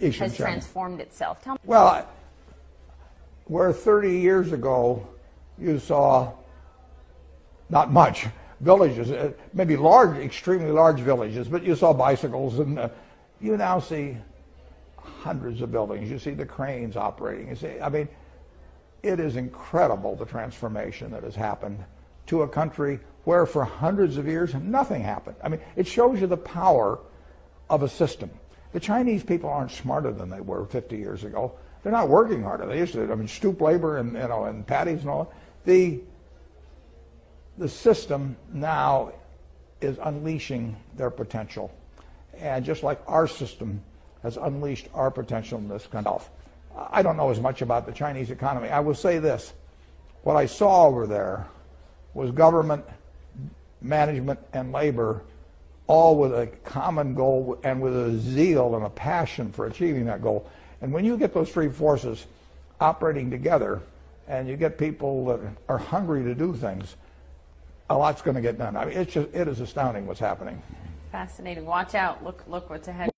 Eastern has China. transformed itself. Tell me. Well, where 30 years ago you saw not much villages, uh, maybe large, extremely large villages, but you saw bicycles, and uh, you now see hundreds of buildings. You see the cranes operating. You see, I mean, it is incredible the transformation that has happened to a country where for hundreds of years nothing happened. I mean, it shows you the power of a system. The Chinese people aren't smarter than they were 50 years ago. They're not working harder. They used to, I mean, stoop labor and you know and paddies and all. The the system now is unleashing their potential, and just like our system has unleashed our potential in this country. I don't know as much about the Chinese economy. I will say this: what I saw over there was government, management, and labor all with a common goal and with a zeal and a passion for achieving that goal. And when you get those three forces operating together and you get people that are hungry to do things, a lot's going to get done. I mean, it's just, it is astounding what's happening. Fascinating. Watch out. Look, look what's ahead.